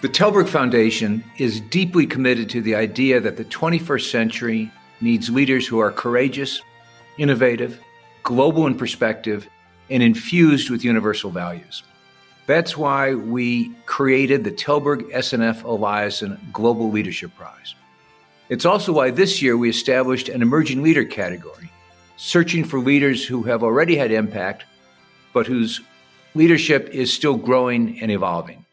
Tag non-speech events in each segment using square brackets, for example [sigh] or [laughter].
The Tallberg Foundation is deeply committed to the idea that the 21st century needs leaders who are courageous, innovative, global in perspective, and infused with universal values. That's why we created the Tallberg SNF Eliasson Global Leadership Prize. It's also why this year we established an emerging leader category, searching for leaders who have already had impact, but whose leadership is still growing and evolving.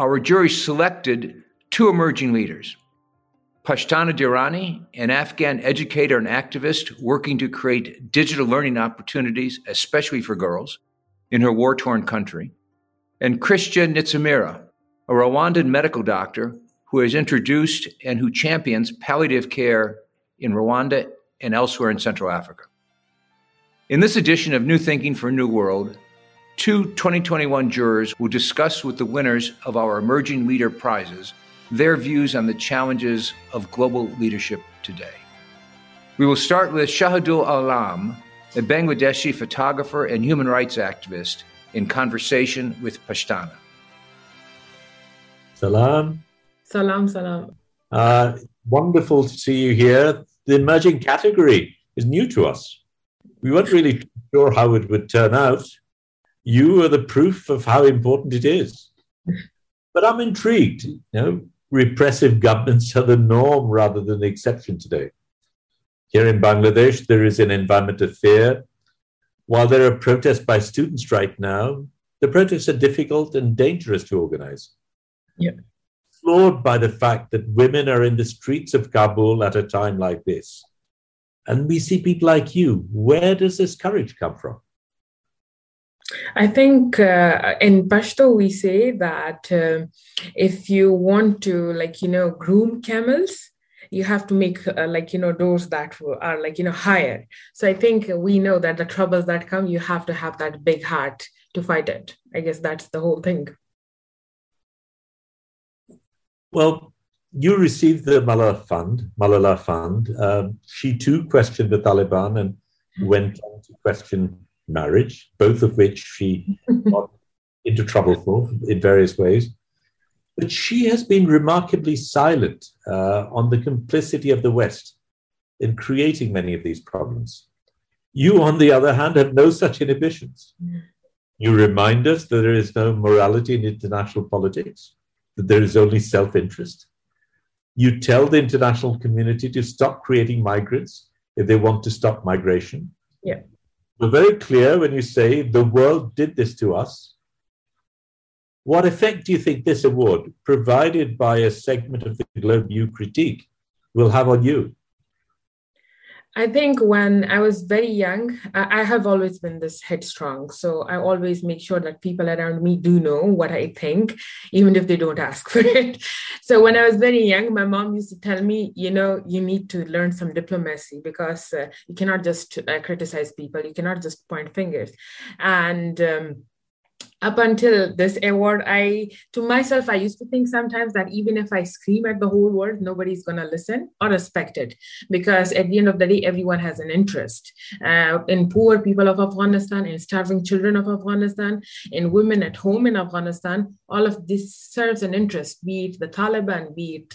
Our jury selected two emerging leaders Pashtana Durrani, an Afghan educator and activist working to create digital learning opportunities, especially for girls, in her war torn country, and Christian Ntizimira, a Rwandan medical doctor who has introduced and who champions palliative care in Rwanda and elsewhere in Central Africa. In this edition of New Thinking for a New World, two 2021 jurors will discuss with the winners of our Emerging Leader Prizes their views on the challenges of global leadership today. We will start with Shahidul Alam, a Bangladeshi photographer and human rights activist, in conversation with Pashtana. Salam. Salam, salam. Uh, wonderful to see you here. The emerging category is new to us. We weren't really sure how it would turn out. You are the proof of how important it is. But I'm intrigued. You know, repressive governments are the norm rather than the exception today. Here in Bangladesh, there is an environment of fear. While there are protests by students right now, the protests are difficult and dangerous to organize. Yeah. Floored by the fact that women are in the streets of Kabul at a time like this. And we see people like you. Where does this courage come from? I think uh, in Pashto we say that uh, if you want to, like, you know, groom camels, you have to make uh, like you know doors that are like you know higher. So i think we know that the troubles that come you have to have that big heart to fight it. I guess that's the whole thing. Well you received the malala fund malala fund. Um, she too questioned the taliban and went on to question marriage, both of which she [laughs] got into trouble for in various ways. But she has been remarkably silent uh, on the complicity of the West in creating many of these problems. You, on the other hand, have no such inhibitions. You remind us that there is no morality in international politics, that there is only self interest. You tell the international community to stop creating migrants if they want to stop migration. Yeah. You're very clear when you say the world did this to us. What effect do you think this award, provided by a segment of the globe you critique, will have on you? I think when I was very young, I have always been this headstrong. So I always make sure that people around me do know what I think, even if they don't ask [laughs] for it. So when I was very young, my mom used to tell me, you know, you need to learn some diplomacy because uh, you cannot just uh, criticize people, you cannot just point fingers. And um, up until this award i to myself i used to think sometimes that even if i scream at the whole world nobody's going to listen or respect it. Because at the end of the day everyone has an interest. Uh, in poor people of afghanistan in starving children of afghanistan in women at home in afghanistan all of this serves an interest be it the taliban be it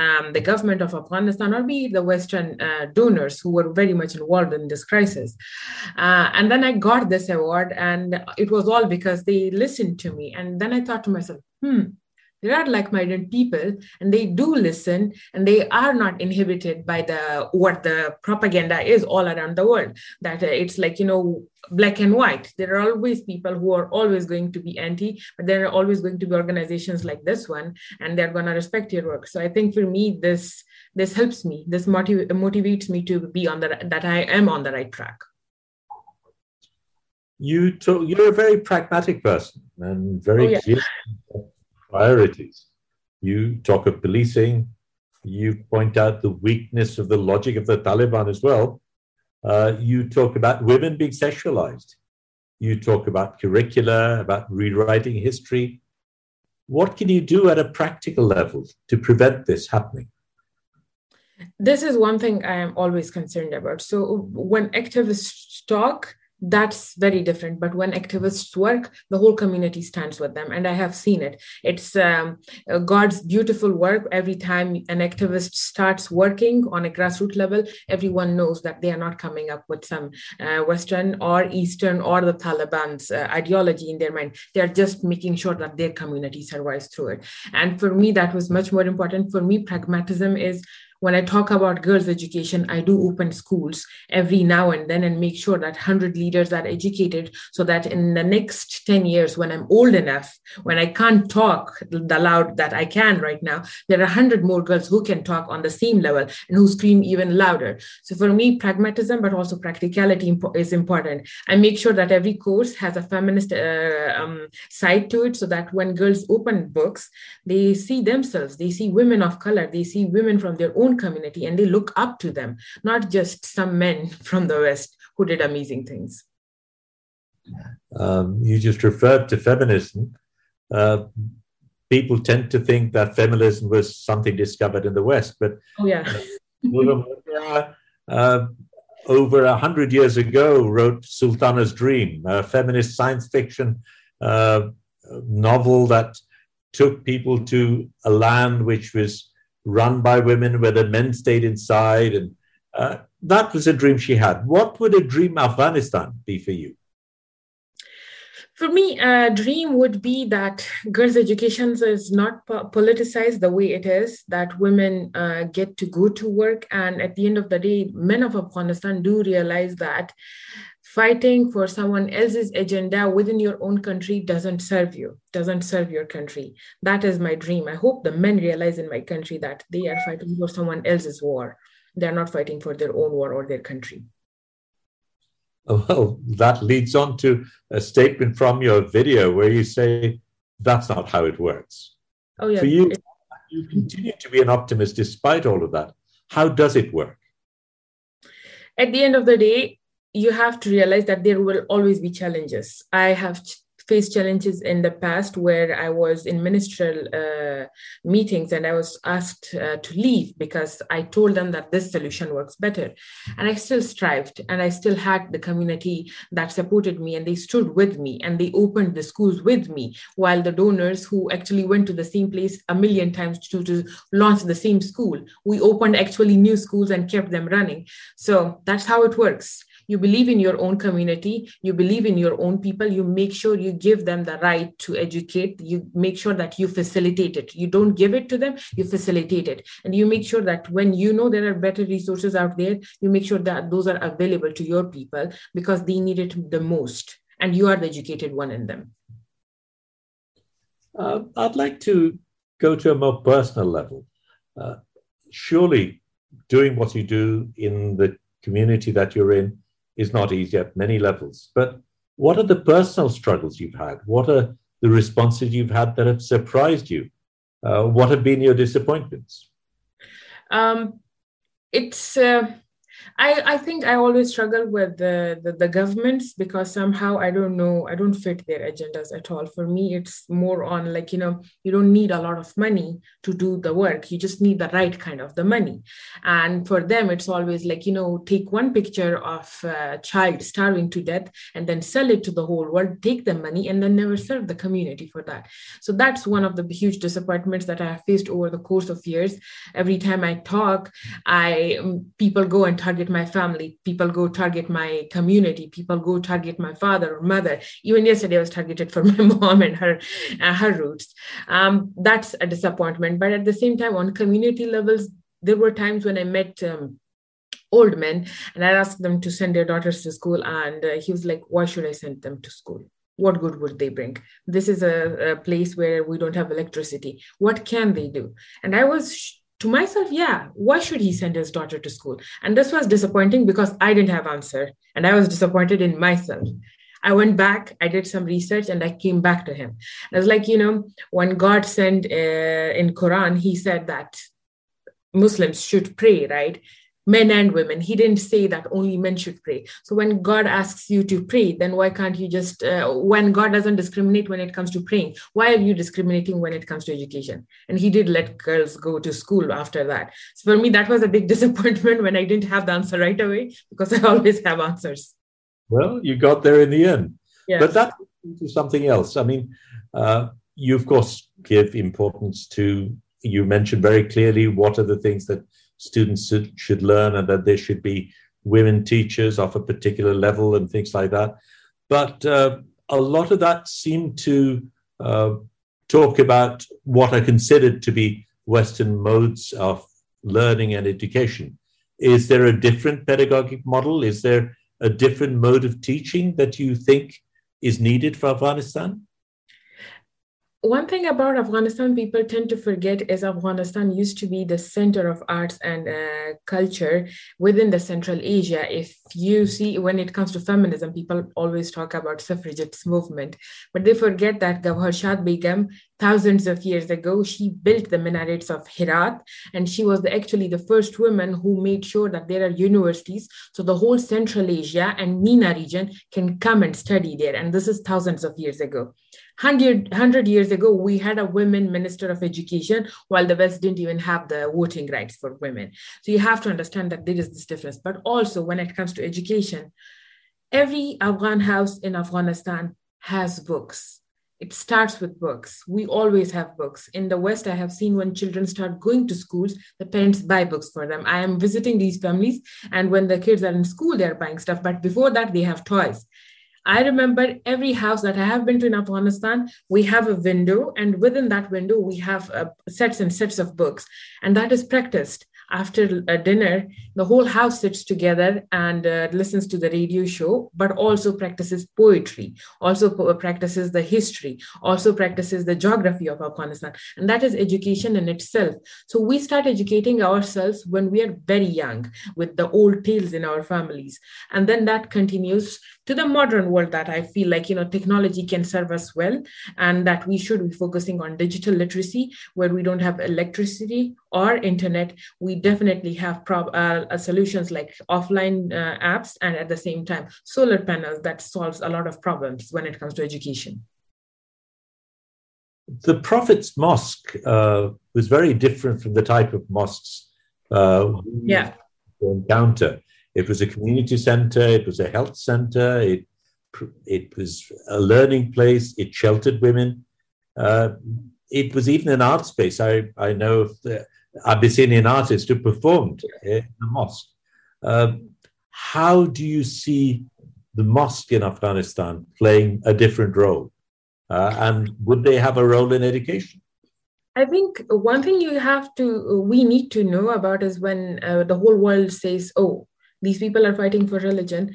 um, the government of afghanistan or be it the western uh, donors who were very much involved in this crisis. Uh, and then i got this award and it was all because they listened to me. And then I thought to myself, hmm, there are like-minded people and they do listen and they are not inhibited by the what the propaganda is all around the world. That uh, it's like you know black and white. There are always people who are always going to be anti but there are always going to be organizations like this one and they're going to respect your work. So i think for me this this helps me. This motiv- motivates me to be on the that i am on the right track you talk, you're a very pragmatic person and very oh, yeah. clear priorities. You talk of policing, you point out the weakness of the logic of the Taliban as well. Uh, you talk about women being sexualized. You talk about curricula, about rewriting history. What can you do at a practical level to prevent this happening? This is one thing I am always concerned about. So, when activists talk, that's very different. But when activists work the whole community stands with them. And i have seen it. It's um, uh, god's beautiful work. Every time an activist starts working on a grassroots level everyone knows that they are not coming up with some uh, western or eastern or the taliban's uh, ideology in their mind. They are just making sure that their community survives through it. And for me that was much more important. For me pragmatism is when I talk about girls' education, I do open schools every now and then and make sure that 100 leaders are educated so that in the next 10 years, when I'm old enough, when I can't talk the loud that I can right now, there are 100 more girls who can talk on the same level and who scream even louder. So for me, pragmatism, but also practicality is important. I make sure that every course has a feminist uh, um, side to it so that when girls open books, they see themselves, they see women of color, they see women from their own own community and they look up to them, not just some men [laughs] from the West who did amazing things. Um, you just referred to feminism. Uh, people tend to think that feminism was something discovered in the West, but oh, yeah. [laughs] uh, over a hundred years ago, wrote Sultana's Dream, a feminist science fiction uh, novel that took people to a land which was run by women where the men stayed inside. And uh, that was a dream she had. What would a dream Afghanistan be for you? For me, a dream would be that girls' education is not politicized the way it is, that women uh, get to go to work. And at the end of the day, men of Afghanistan do realize that fighting for someone else's agenda within your own country doesn't serve you doesn't serve your country. That is my dream. I hope the men realize in my country that they are fighting for someone else's war. They're not fighting for their own war or their country. [laughs] Well that leads on to a statement from your video where you say that's not how it works. Oh yeah. For you you continue to be an optimist despite all of that. How does it work? At the end of the day you have to realize that there will always be challenges. I have faced challenges in the past where I was in ministerial uh, meetings and I was asked uh, to leave because I told them that this solution works better. And I still strived and I still had the community that supported me and they stood with me and they opened the schools with me while the donors who actually went to the same place a million times to, to launch the same school, we opened actually new schools and kept them running. So that's how it works you believe in your own community. You believe in your own people. You make sure you give them the right to educate. You make sure that you facilitate it. You don't give it to them you facilitate it. And you make sure that when you know there are better resources out there you make sure that those are available to your people because they need it the most. And you are the educated one in them. Uh, i'd like to go to a more personal level. Uh, surely doing what you do in the community that you're in is not easy at many levels. But what are the personal struggles you've had? What are the responses you've had that have surprised you? Uh, what have been your disappointments? Um, it's uh, I, I think I always struggle with the, the, the governments because somehow I don't know, I don't fit their agendas at all. For me, it's more on like, you know, you don't need a lot of money to do the work. You just need the right kind of the money. And for them, it's always like, you know, take one picture of a child starving to death and then sell it to the whole world, take the money and then never serve the community for that. So that's one of the huge disappointments that I have faced over the course of years. Every time I talk, I people go and target my family. People go target my community. People go target my father or mother. Even yesterday i was targeted for [laughs] my mom and her uh, her roots. Um, that's a disappointment. But at the same time on community levels there were times when i met um, old men and i asked them to send their daughters to school. And uh, he was like why should i send them to school? What good would they bring? This is a, a place where we don't have electricity. What can they do? And i was to myself yeah why should he send his daughter to school? And this was disappointing because i didn't have answer and i was disappointed in myself. I went back i did some research and i came back to him. I was like you know when god sent uh, in quran he said that muslims should pray right men and women. He didn't say that only men should pray. So when God asks you to pray, then why can't you just, uh, when God doesn't discriminate when it comes to praying, why are you discriminating when it comes to education? And he did let girls go to school after that. So for me, that was a big [laughs] disappointment when I didn't have the answer right away because I always have answers. Well, you got there in the end. Yes. But that's something else. I mean, uh, you of course give importance to. You mentioned very clearly what are the things that students should, learn, and that there should be women teachers of a particular level and things like that. But uh, a lot of that seemed to uh, talk about what are considered to be Western modes of learning and education. Is there a different pedagogic model? Is there a different mode of teaching that you think is needed for Afghanistan? One thing about Afghanistan people tend to forget is Afghanistan used to be the center of arts and uh, culture within the Central Asia. If you see, when it comes to feminism, people always talk about suffragettes movement, but they forget that Gawhar Shad Begum, thousands of years ago, she built the minarets of Herat, and she was actually the first woman who made sure that there are universities, so the whole Central Asia and MENA region can come and study there. And this is thousands of years ago. 100, 100 years ago, we had a women minister of education, while the West didn't even have the voting rights for women. So you have to understand that there is this difference. But also, when it comes to education, every Afghan house in Afghanistan has books. It starts with books. We always have books. In the West, I have seen when children start going to schools, the parents buy books for them. I am visiting these families, and when the kids are in school, they're buying stuff. But before that, they have toys. I remember every house that I have been to in Afghanistan, we have a window, and within that window, we have uh, sets and sets of books, and that is practiced after a dinner, the whole house sits together and uh, listens to the radio show, but also practices poetry, also po- practices the history, also practices the geography of Afghanistan. And that is education in itself. So we start educating ourselves when we are very young with the old tales in our families. And then that continues to the modern world that I feel like, you know, technology can serve us well and that we should be focusing on digital literacy where we don't have electricity or internet. We definitely have prob- uh, solutions like offline uh, apps and at the same time solar panels that solves a lot of problems when it comes to education. The prophet's mosque uh, was very different from the type of mosques uh, yeah. encounter. It was a community center it was a health center it it was a learning place it sheltered women. Uh, it was even an art space. I i know of the, Abyssinian artists who performed in the mosque. Um, how do you see the mosque in Afghanistan playing a different role? Uh, and would they have a role in education? I think one thing you have to, we need to know about is when uh, the whole world says, oh, these people are fighting for religion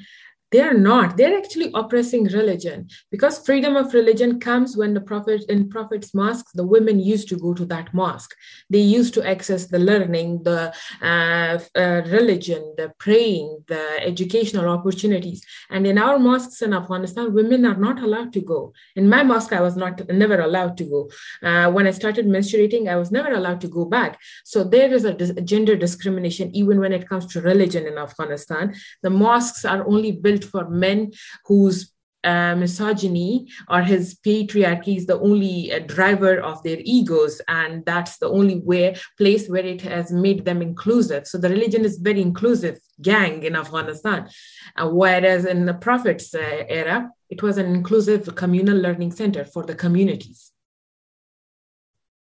they are not. They're actually oppressing religion because freedom of religion comes when the prophet in prophet's mosque the women used to go to that mosque. They used to access the learning the uh, uh, religion the praying the educational opportunities. And in our mosques in afghanistan women are not allowed to go. In my mosque i was not never allowed to go. Uh, when i started menstruating i was never allowed to go back. So there is a dis- gender discrimination even when it comes to religion in afghanistan. The mosques are only built built for men whose uh, misogyny or his patriarchy is the only uh, driver of their egos and that's the only way place where it has made them inclusive. So the religion is very inclusive gang in afghanistan. Uh, whereas in the prophet's uh, era it was an inclusive communal learning center for the communities.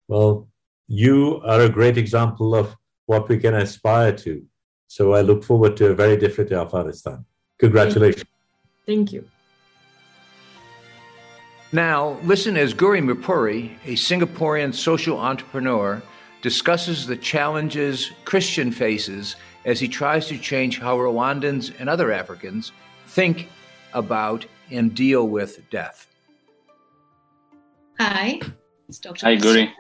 Well you are a great example of what we can aspire to. So i look forward to a very different afghanistan Congratulations. Thank you. Now, listen as Gauri Mirpuri, a Singaporean social entrepreneur, discusses the challenges Christian faces as he tries to change how Rwandans and other Africans think about and deal with death. Hi, it's Dr. Hi, Gauri.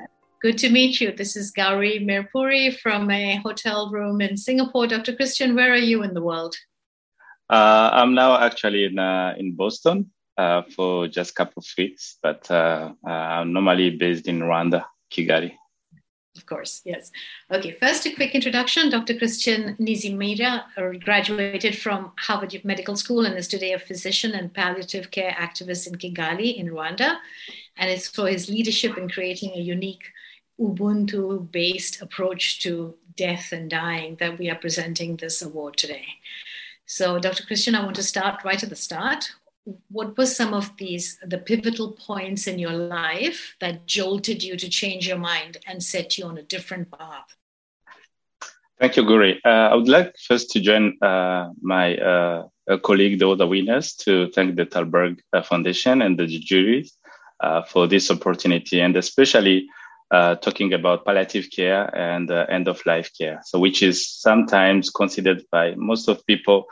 Good to meet you. This is Gauri Mirpuri from a hotel room in Singapore. Dr. Christian, where are you in the world? Uh, I'm now actually in uh, in Boston uh, for just a couple of weeks, but uh, uh, I'm normally based in Rwanda, Kigali. Of course, yes. Okay, first a quick introduction. Dr. Christian Ntizimira graduated from Harvard Medical School and is today a physician and palliative care activist in Kigali, in Rwanda. And it's for his leadership in creating a unique Ubuntu based approach to death and dying that we are presenting this award today. So, Dr. Christian, I want to start right at the start. What were some of these, the pivotal points in your life that jolted you to change your mind and set you on a different path? Thank you, Gauri. Uh, I would like first to join uh, my uh, colleague, the other winners, to thank the Tallberg uh, Foundation and the jury uh, for this opportunity, and especially uh, talking about palliative care and end of life care. So, which is sometimes considered by most of people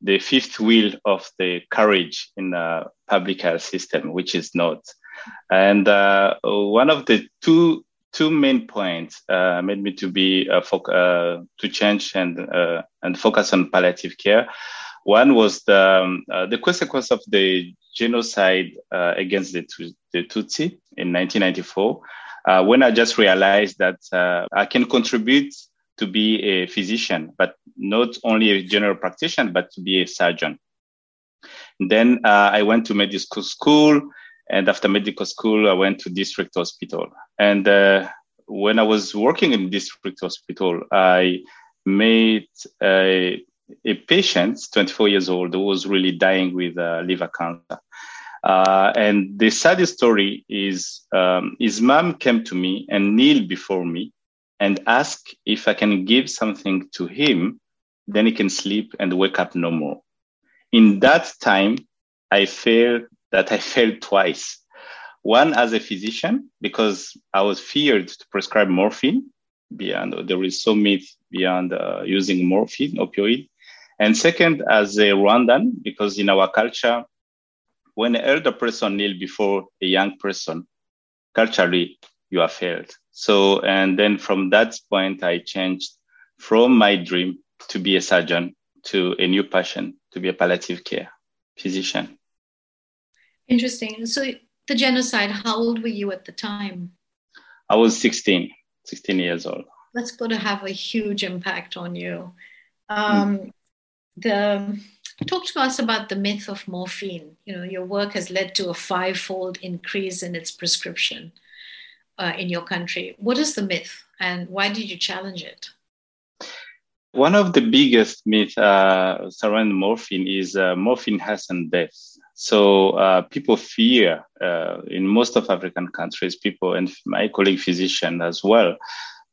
the fifth wheel of the courage in the public health system, which is not. And one of the two two main points uh, made me to be uh, fo- uh, to change and uh, and focus on palliative care. One was the um, uh, the consequence of the genocide uh, against the, the Tutsi in 1994, when I just realized that I can contribute to be a physician, but not only a general practitioner, but to be a surgeon. Then I went to medical school and after medical school, I went to district hospital. And uh, when I was working in district hospital, I met a, a patient, 24 years old, who was really dying with uh, liver cancer. Uh, and the saddest story is um, his mom came to me and kneeled before me and asked if I can give something to him, then he can sleep and wake up no more. In that time, I felt that I [laughs] failed twice. One as a physician, because I was feared to prescribe morphine beyond, there is so myth beyond uh, using morphine, opioid. And second, as a Rwandan, because in our culture, when an elder person kneel before a young person, culturally, you are failed. So, and then from that point, I changed from my dream to be a surgeon to a new passion, to be a palliative care physician. Interesting. So the genocide, how old were you at the time? I was 16, 16 years old. That's going to have a huge impact on you. Um, mm. The talk to us about the myth of morphine. You know, your work has led to a five-fold increase in its prescription uh, in your country. What is the myth, and why did you challenge it? One of the biggest myths uh, surrounding morphine is uh, morphine hasten deaths. So uh, people fear uh, in most of African countries, people and my colleague physician as well,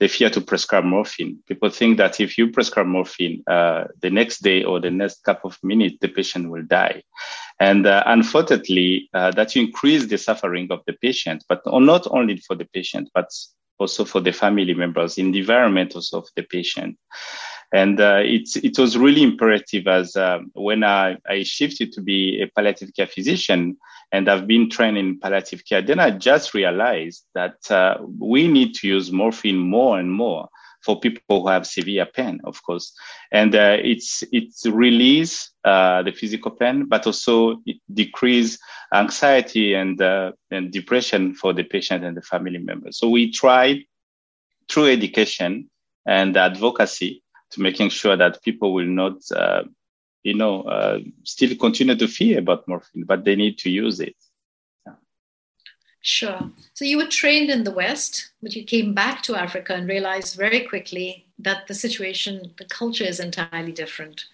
they fear to prescribe morphine. People think that if you prescribe morphine, uh, the next day or the next couple of minutes, the patient will die. And uh, unfortunately, uh, that you increase the suffering of the patient, but not only for the patient, but also for the family members, in the environment also of the patient. And uh, it, it was really imperative as uh, when I, I shifted to be a palliative care physician and I've been trained in palliative care, then I just realized that uh, we need to use morphine more and more for people who have severe pain, of course. And uh, it's, it's release uh, the physical pain, but also it decrease anxiety and, uh, and depression for the patient and the family members. So we tried through education and advocacy to making sure that people will not, uh, you know, uh, still continue to fear about morphine, but they need to use it. Yeah. Sure. So you were trained in the West, but you came back to Africa and realized very quickly that the situation, the culture is entirely different.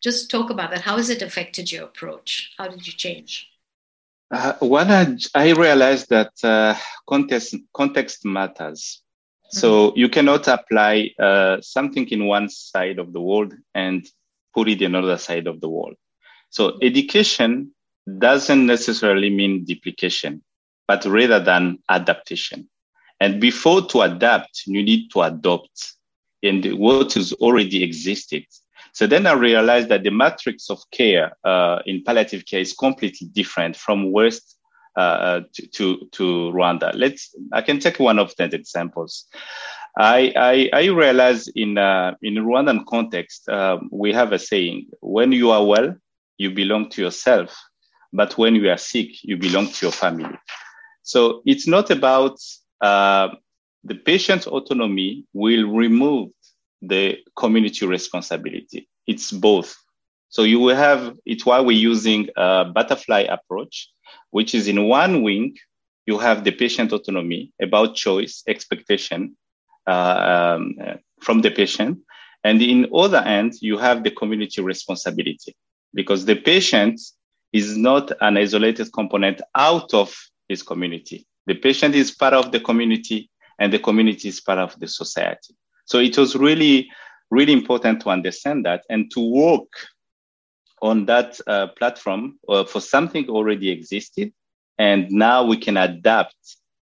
Just talk about that. How has it affected your approach? How did you change? Uh, well, I, I realized that uh, context, context matters. So you cannot apply uh, something in one side of the world and put it another side of the world. So education doesn't necessarily mean duplication, but rather than adaptation. And before to adapt, you need to adopt and what is already existed. So then I realized that the matrix of care uh, in palliative care is completely different from West uh, to, to, to Rwanda. Let's I can take one of the examples. I I, I realize in uh, in Rwandan context uh, we have a saying: when you are well, you belong to yourself, but when you are sick, you belong to your family. So it's not about uh, the patient's autonomy will remove the community responsibility. It's both. So you will have it's why we're using a butterfly approach which is in one wing, you have the patient autonomy about choice, expectation um, from the patient. And in other end, you have the community responsibility because the patient is not an isolated component out of his community. The patient is part of the community and the community is part of the society. So it was really, really important to understand that and to work on that uh, platform uh, for something already existed. And now we can adapt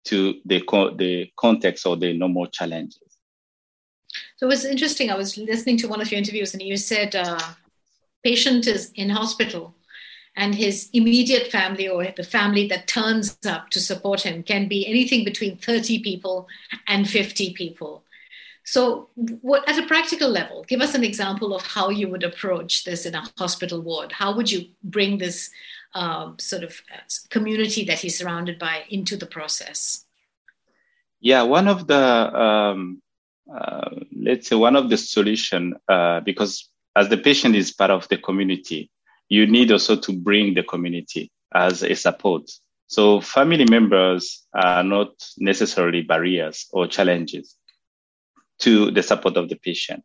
to the, co- the context or the normal challenges. So it was interesting. I was listening to one of your interviews and you said uh, patient is in hospital and his immediate family or the family that turns up to support him can be anything between 30 people and 50 people. So, what, at a practical level, give us an example of how you would approach this in a hospital ward. How would you bring this um, sort of uh, community that he's surrounded by into the process? Yeah, one of the um, uh, let's say one of the solution uh, because as the patient is part of the community, you need also to bring the community as a support. So family members are not necessarily barriers or challenges to the support of the patient.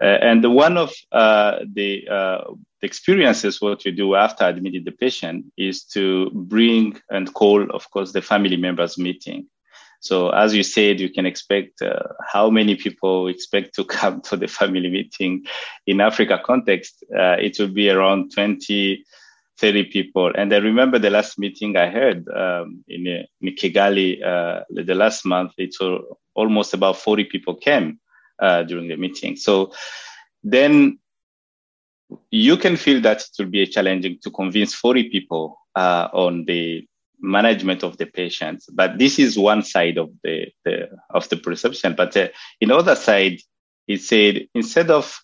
Uh, and one of uh, the, uh, experiences, what we do after admitting the patient is to bring and call, of course, the family members meeting. So as you said, you can expect uh, how many people expect to [laughs] come to the family meeting in Africa context. Uh, it will be around 20, 30 people. And I remember the last meeting I heard um, in, uh, in, Kigali uh, the last month, it was almost about 40 people came uh, during the meeting. So then you can feel that it will be challenging to convince 40 people uh, on the management of the patients. But this is one side of the, the of the perception. But uh, in other side, it said instead of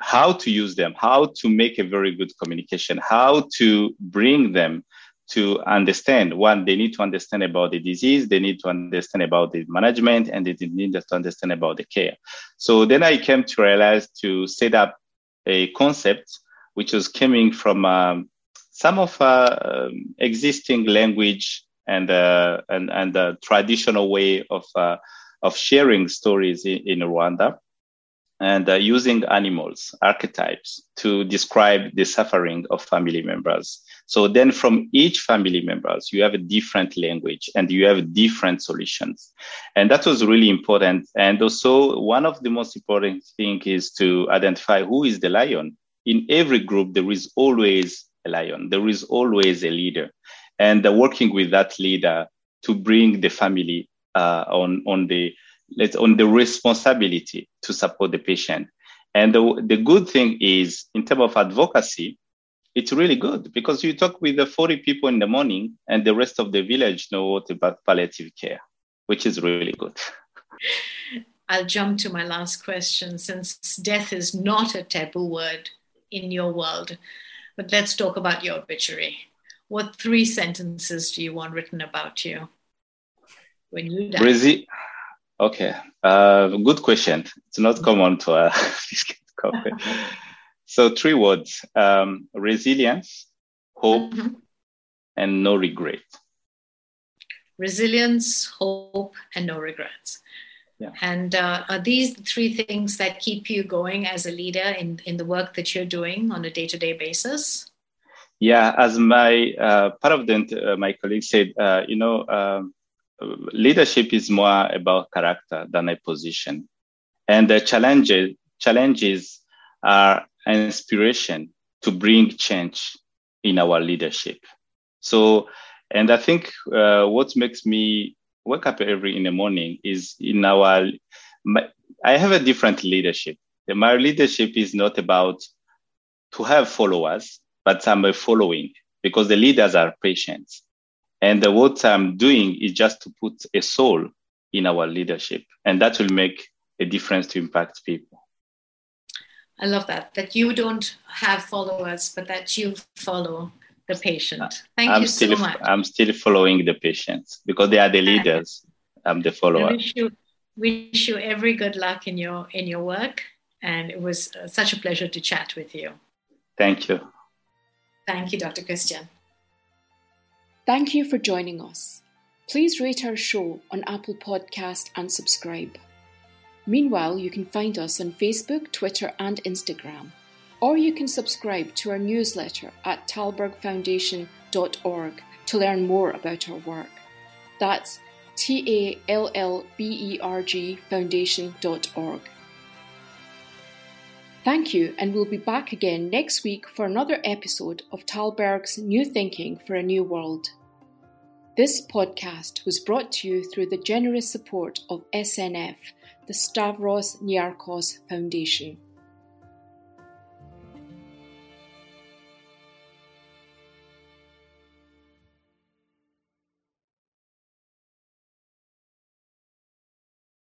how to use them, how to make a very good communication, how to bring them to understand one, they need to understand about the disease, they need to understand about the management, and they need to understand about the care. So then I came to realize to set up a concept which was coming from um, some of uh, um, existing language and uh, and and the traditional way of uh, of sharing stories in, in Rwanda, and uh, using animals archetypes to describe the suffering of family members. So then, from each family members, you have a different language and you have different solutions, and that was really important. And also, one of the most important thing is to identify who is the lion. In every group, there is always a lion. There is always a leader, and uh, working with that leader to bring the family uh, on on the let's on the responsibility to support the patient. And the, the good thing is, in terms of advocacy, it's really good because you talk with the 40 people in the morning, and the rest of the village know what about palliative care, which is really good. [laughs] I'll jump to my last question since death is not a taboo word in your world. But let's talk about your obituary. What three sentences do you want written about you when you die? Okay, uh, good question. It's not common to uh, [laughs] coffee. [laughs] so three words: um, resilience, hope, mm-hmm. and no regret. Resilience, hope, and no regrets. Yeah. And uh, are these the three things that keep you going as a leader in, in the work that you're doing on a day to day basis? Yeah, as my uh, part of the, uh, my colleague said, uh, you know, um, leadership is more about character than a position, and the challenges challenges are an inspiration to bring change in our leadership. So, and I think uh, what makes me wake up every in the morning is in our my, i have a different leadership. My leadership is not about to have followers but i'm a following because the leaders are patients and the, what i'm doing is just to put a soul in our leadership and that will make a difference to impact people i love that that you don't have followers but that you follow the patient. Thank I'm you still, so much. I'm still following the patients because they are the leaders. I'm the follower. I wish you, wish you every good luck in your in your work, and it was uh, such a pleasure to chat with you. Thank you. Thank you, Dr. Christian. Thank you for joining us. Please rate our show on Apple Podcast and subscribe. Meanwhile, you can find us on Facebook, Twitter, and Instagram. Or you can subscribe to our newsletter at tallbergfoundation.org to learn more about our work. That's T A L L B E R G foundation.org. Thank you, and we'll be back again next week for another episode of Tallberg's New Thinking for a New World. This podcast was brought to you through the generous support of SNF, the Stavros Niarchos Foundation.